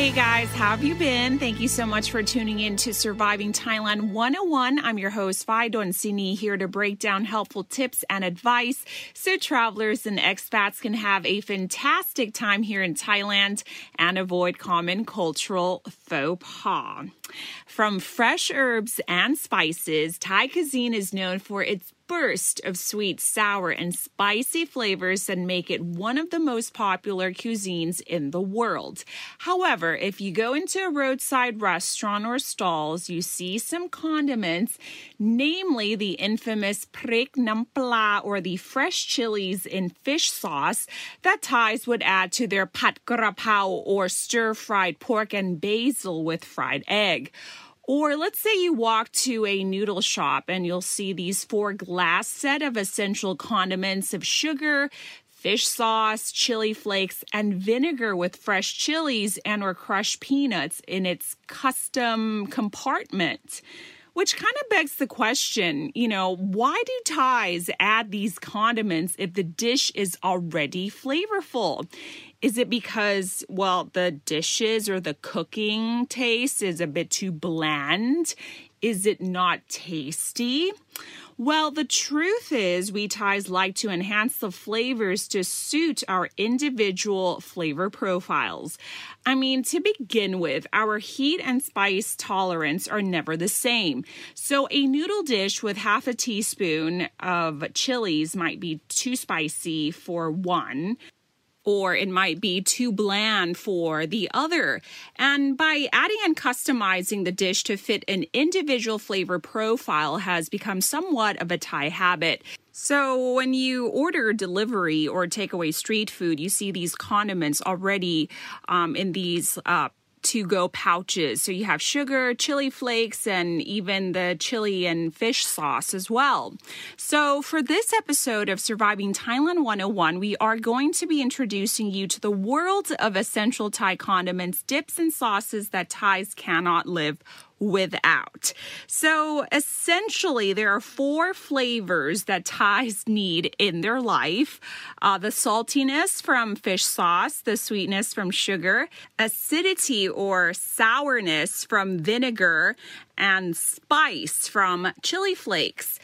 Hey guys, how have you been? Thank you so much for tuning in to Surviving Thailand 101. I'm your host, Phi Don Sini, here to break down helpful tips and advice so travelers and expats can have a fantastic time here in Thailand and avoid common cultural faux pas. From fresh herbs and spices, Thai cuisine is known for its burst of sweet, sour, and spicy flavors that make it one of the most popular cuisines in the world. However, if you go into a roadside restaurant or stalls, you see some condiments, namely the infamous prik nampla or the fresh chilies in fish sauce that Thais would add to their pat grapao or stir fried pork and basil with fried egg. Or let's say you walk to a noodle shop and you'll see these four glass set of essential condiments of sugar, fish sauce, chili flakes, and vinegar with fresh chilies and or crushed peanuts in its custom compartment. Which kind of begs the question, you know, why do Thais add these condiments if the dish is already flavorful? Is it because, well, the dishes or the cooking taste is a bit too bland? Is it not tasty? Well, the truth is, we Thais like to enhance the flavors to suit our individual flavor profiles. I mean, to begin with, our heat and spice tolerance are never the same. So, a noodle dish with half a teaspoon of chilies might be too spicy for one or it might be too bland for the other. And by adding and customizing the dish to fit an individual flavor profile has become somewhat of a Thai habit. So, when you order delivery or takeaway street food, you see these condiments already um, in these uh, to go pouches. So you have sugar, chili flakes, and even the chili and fish sauce as well. So for this episode of Surviving Thailand 101, we are going to be introducing you to the world of essential Thai condiments, dips, and sauces that Thais cannot live without. So essentially, there are four flavors that Thais need in their life uh, the saltiness from fish sauce, the sweetness from sugar, acidity or sourness from vinegar, and spice from chili flakes.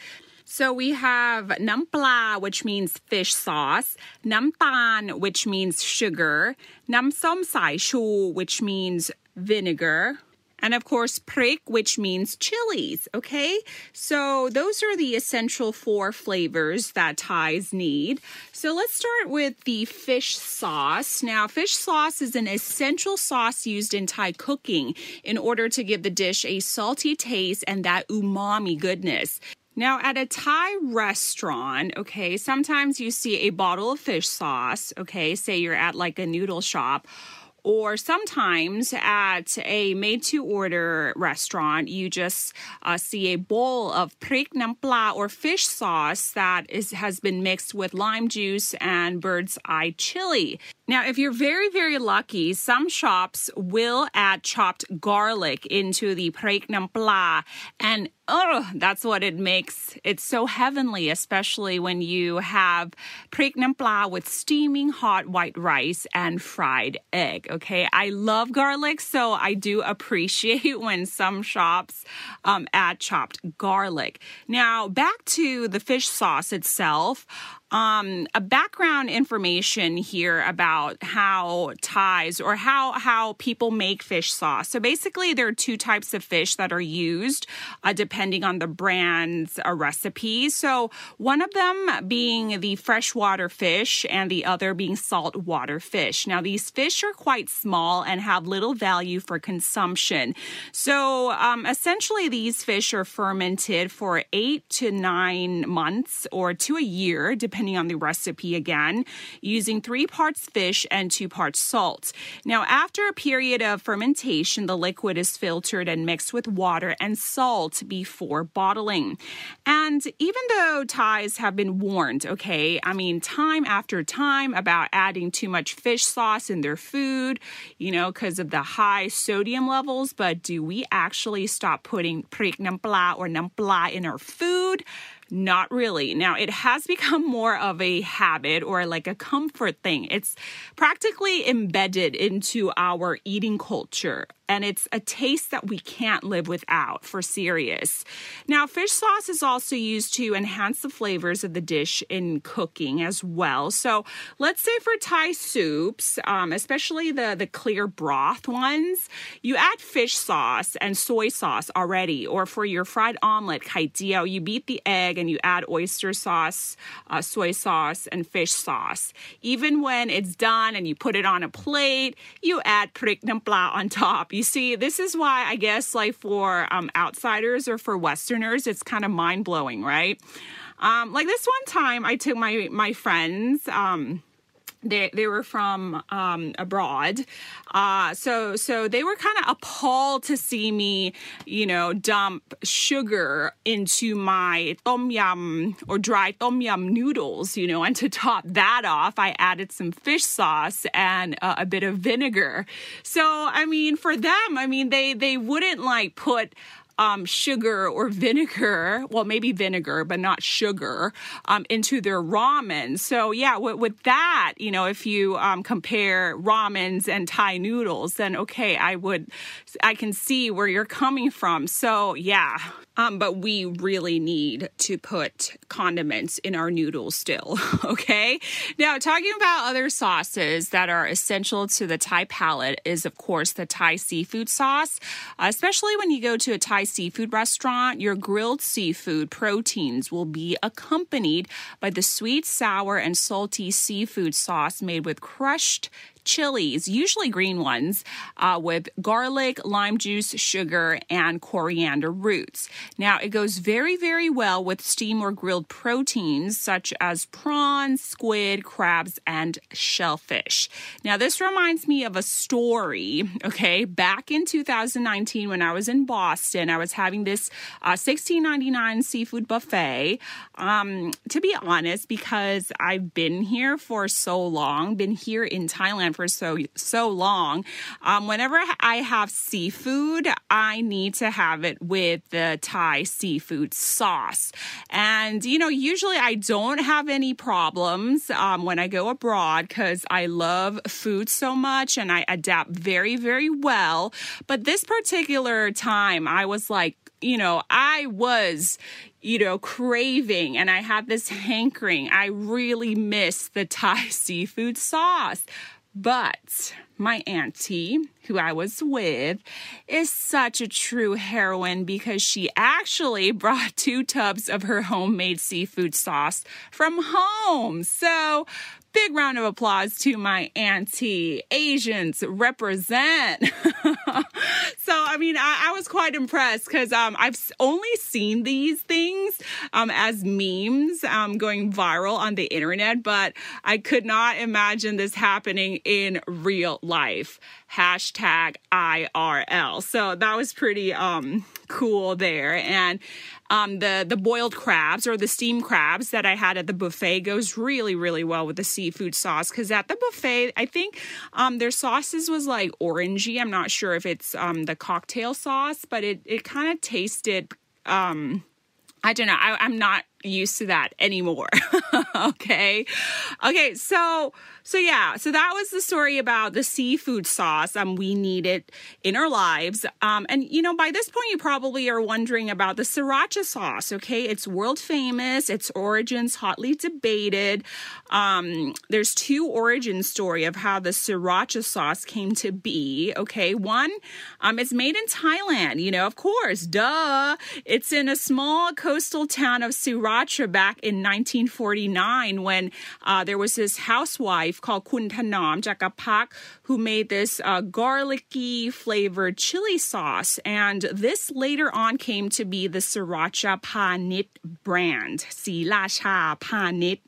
So we have nampla, which means fish sauce, nampan, which means sugar, namsom sai chu, which means vinegar, and of course, prik, which means chilies. Okay, so those are the essential four flavors that Thais need. So let's start with the fish sauce. Now, fish sauce is an essential sauce used in Thai cooking in order to give the dish a salty taste and that umami goodness. Now, at a Thai restaurant, okay, sometimes you see a bottle of fish sauce, okay, say you're at like a noodle shop or sometimes at a made to order restaurant, you just uh, see a bowl of prik nampla or fish sauce that is, has been mixed with lime juice and bird's eye chili. Now, if you're very, very lucky, some shops will add chopped garlic into the prik nampla and oh, that's what it makes It's so heavenly, especially when you have prik nampla with steaming hot white rice and fried egg. Okay, I love garlic, so I do appreciate when some shops um, add chopped garlic. Now, back to the fish sauce itself um, a background information here about how Thais or how how people make fish sauce. So basically, there are two types of fish that are used uh, depending on the brand's uh, recipe. So one of them being the freshwater fish, and the other being saltwater fish. Now these fish are quite small and have little value for consumption. So um, essentially, these fish are fermented for eight to nine months or to a year, depending depending on the recipe again, using three parts fish and two parts salt. Now, after a period of fermentation, the liquid is filtered and mixed with water and salt before bottling. And even though Thais have been warned, okay, I mean, time after time about adding too much fish sauce in their food, you know, because of the high sodium levels, but do we actually stop putting prik nampla or nampla in our food? Not really. Now, it has become more of a habit or like a comfort thing. It's practically embedded into our eating culture and it's a taste that we can't live without for serious. Now, fish sauce is also used to enhance the flavors of the dish in cooking as well. So, let's say for Thai soups, um, especially the, the clear broth ones, you add fish sauce and soy sauce already. Or for your fried omelet, kai you beat the egg and you add oyster sauce, uh, soy sauce, and fish sauce. Even when it's done and you put it on a plate, you add prik nampla on top you see, this is why I guess like for um, outsiders or for Westerners, it's kind of mind blowing, right? Um, like this one time, I took my my friends. Um, they they were from um, abroad, uh, so so they were kind of appalled to see me, you know, dump sugar into my tom yum or dry tom yum noodles, you know, and to top that off, I added some fish sauce and uh, a bit of vinegar. So I mean, for them, I mean they they wouldn't like put um, sugar or vinegar, well, maybe vinegar, but not sugar, um, into their ramen. So, yeah, with, with that, you know, if you um, compare ramens and Thai noodles, then okay, I would, I can see where you're coming from. So, yeah, um, but we really need to put condiments in our noodles still. Okay. Now, talking about other sauces that are essential to the Thai palate is, of course, the Thai seafood sauce. Especially when you go to a Thai seafood restaurant, your grilled seafood proteins will be accompanied by the sweet, sour, and salty seafood sauce made with crushed chilies, usually green ones, uh, with garlic, lime juice, sugar, and coriander roots. Now, it goes very, very well with steam or grilled proteins such as prawns, squid, crabs, and shellfish. Now, this reminds me of a story, okay? Back in 2019, when I was in Boston, I was having this uh, $16.99 seafood buffet. Um, to be honest, because I've been here for so long, been here in Thailand for so so long. Um, whenever I have seafood, I need to have it with the Thai seafood sauce. And you know, usually I don't have any problems um, when I go abroad because I love food so much and I adapt very very well. But this particular time, I was like you know, I was, you know, craving and I had this hankering. I really miss the Thai seafood sauce. But my auntie, who I was with, is such a true heroine because she actually brought two tubs of her homemade seafood sauce from home. So big round of applause to my auntie. Asians represent. so, I mean, I, I was quite impressed because um, I've only seen these things um, as memes um, going viral on the internet, but I could not imagine this happening in real life. Hashtag IRL. So that was pretty um, cool there. And um, the the boiled crabs or the steamed crabs that I had at the buffet goes really really well with the seafood sauce because at the buffet I think um, their sauces was like orangey. I'm not sure if it's um, the cocktail sauce, but it it kind of tasted. Um, I don't know. I, I'm not used to that anymore. okay. Okay. So, so yeah. So that was the story about the seafood sauce. Um, we need it in our lives. Um, and you know, by this point, you probably are wondering about the sriracha sauce. Okay. It's world famous. Its origins hotly debated. Um, there's two origin story of how the sriracha sauce came to be. Okay. One, um, it's made in Thailand, you know, of course, duh. It's in a small coastal town of Surat sriracha back in 1949 when uh, there was this housewife called Kun Tanam Jakapak who made this uh, garlicky flavored chili sauce. And this later on came to be the Sriracha Panit brand. Si Panit.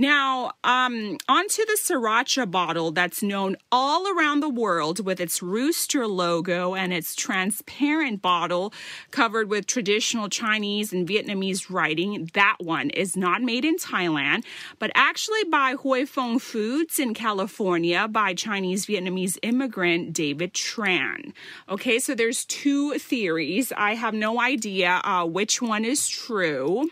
Now, um, onto the sriracha bottle that's known all around the world with its rooster logo and its transparent bottle covered with traditional Chinese and Vietnamese writing. That one is not made in Thailand, but actually by Huy Fong Foods in California by Chinese Vietnamese immigrant David Tran. Okay, so there's two theories. I have no idea uh, which one is true.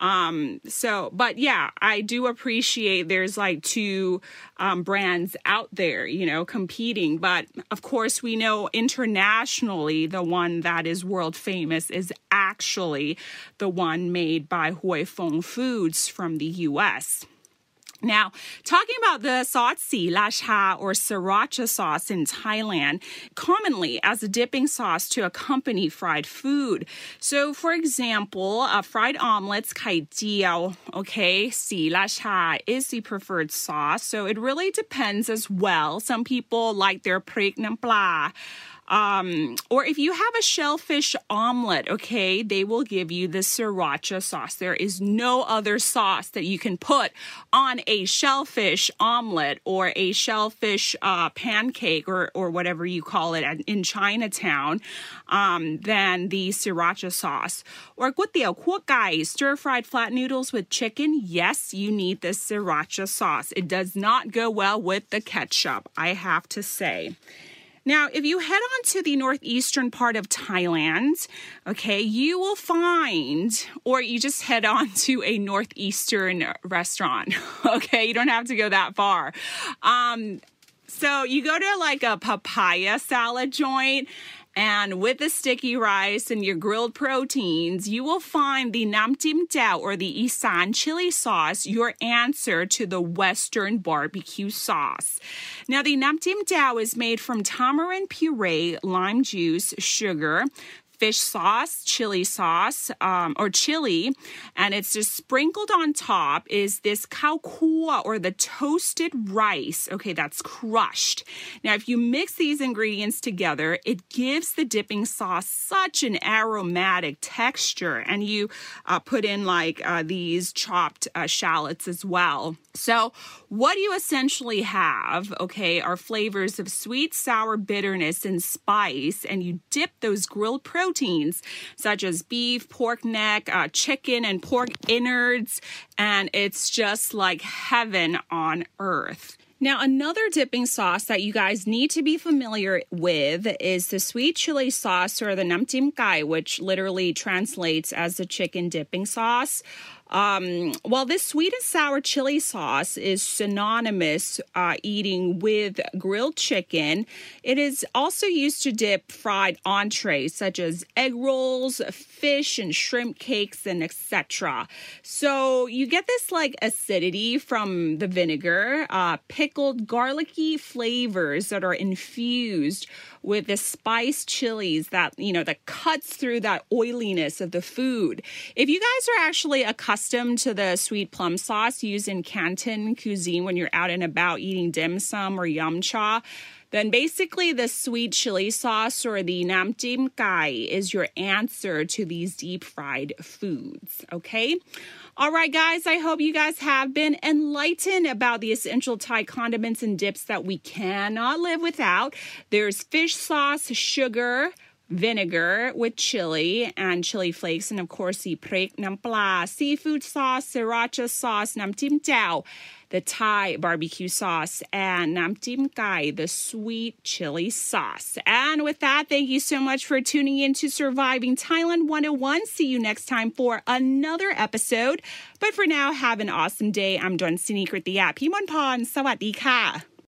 Um, so, but yeah, I do appreciate there's like two um, brands out there, you know, competing. But of course, we know internationally the one that is world famous is actually the one made by Huy Fong Foods from the US. Now, talking about the si la cha, or sriracha sauce in Thailand, commonly as a dipping sauce to accompany fried food. So, for example, uh, fried omelets, kai jiao, okay, si la cha is the preferred sauce. So, it really depends as well. Some people like their prik nam pla. Um, or if you have a shellfish omelet, okay, they will give you the sriracha sauce. There is no other sauce that you can put on a shellfish omelet or a shellfish uh, pancake or, or whatever you call it in Chinatown um, than the sriracha sauce. Or guatiao kuo stir fried flat noodles with chicken. Yes, you need the sriracha sauce. It does not go well with the ketchup, I have to say. Now, if you head on to the northeastern part of Thailand, okay, you will find, or you just head on to a northeastern restaurant, okay, you don't have to go that far. Um, so you go to like a papaya salad joint and with the sticky rice and your grilled proteins, you will find the Nam Tim Dao or the Isan chili sauce your answer to the Western barbecue sauce. Now, the Nam Tim Dao is made from tamarind puree, lime juice, sugar, fish sauce, chili sauce, um, or chili, and it's just sprinkled on top is this kao kua or the toasted rice. Okay, that's crushed. Now, if you mix these ingredients together, it gives the dipping sauce such an aromatic texture, and you uh, put in like uh, these chopped uh, shallots as well. So, what you essentially have, okay, are flavors of sweet, sour, bitterness, and spice, and you dip those grilled proteins such as beef, pork neck, uh, chicken, and pork innards, and it's just like heaven on earth. Now, another dipping sauce that you guys need to be familiar with is the sweet chili sauce or the nam tim kai, which literally translates as the chicken dipping sauce. Um, well, this sweet and sour chili sauce is synonymous uh, eating with grilled chicken. It is also used to dip fried entrees such as egg rolls, fish and shrimp cakes, and etc. So you get this like acidity from the vinegar, uh, pickled garlicky flavors that are infused with the spice chilies that, you know, that cuts through that oiliness of the food. If you guys are actually accustomed to the sweet plum sauce used in Canton cuisine when you're out and about eating dim sum or yum cha, then basically the sweet chili sauce or the nam tim kai is your answer to these deep fried foods, okay? All right, guys, I hope you guys have been enlightened about the essential Thai condiments and dips that we cannot live without. There's fish sauce, sugar, vinegar with chili and chili flakes, and of course the prik nam pla, seafood sauce, sriracha sauce, nam tim chao the Thai barbecue sauce, and Nam Tim Kai, the sweet chili sauce. And with that, thank you so much for tuning in to Surviving Thailand 101. See you next time for another episode. But for now, have an awesome day. I'm Don Sinikrit the app. Pimon Pon. Sawadee ka.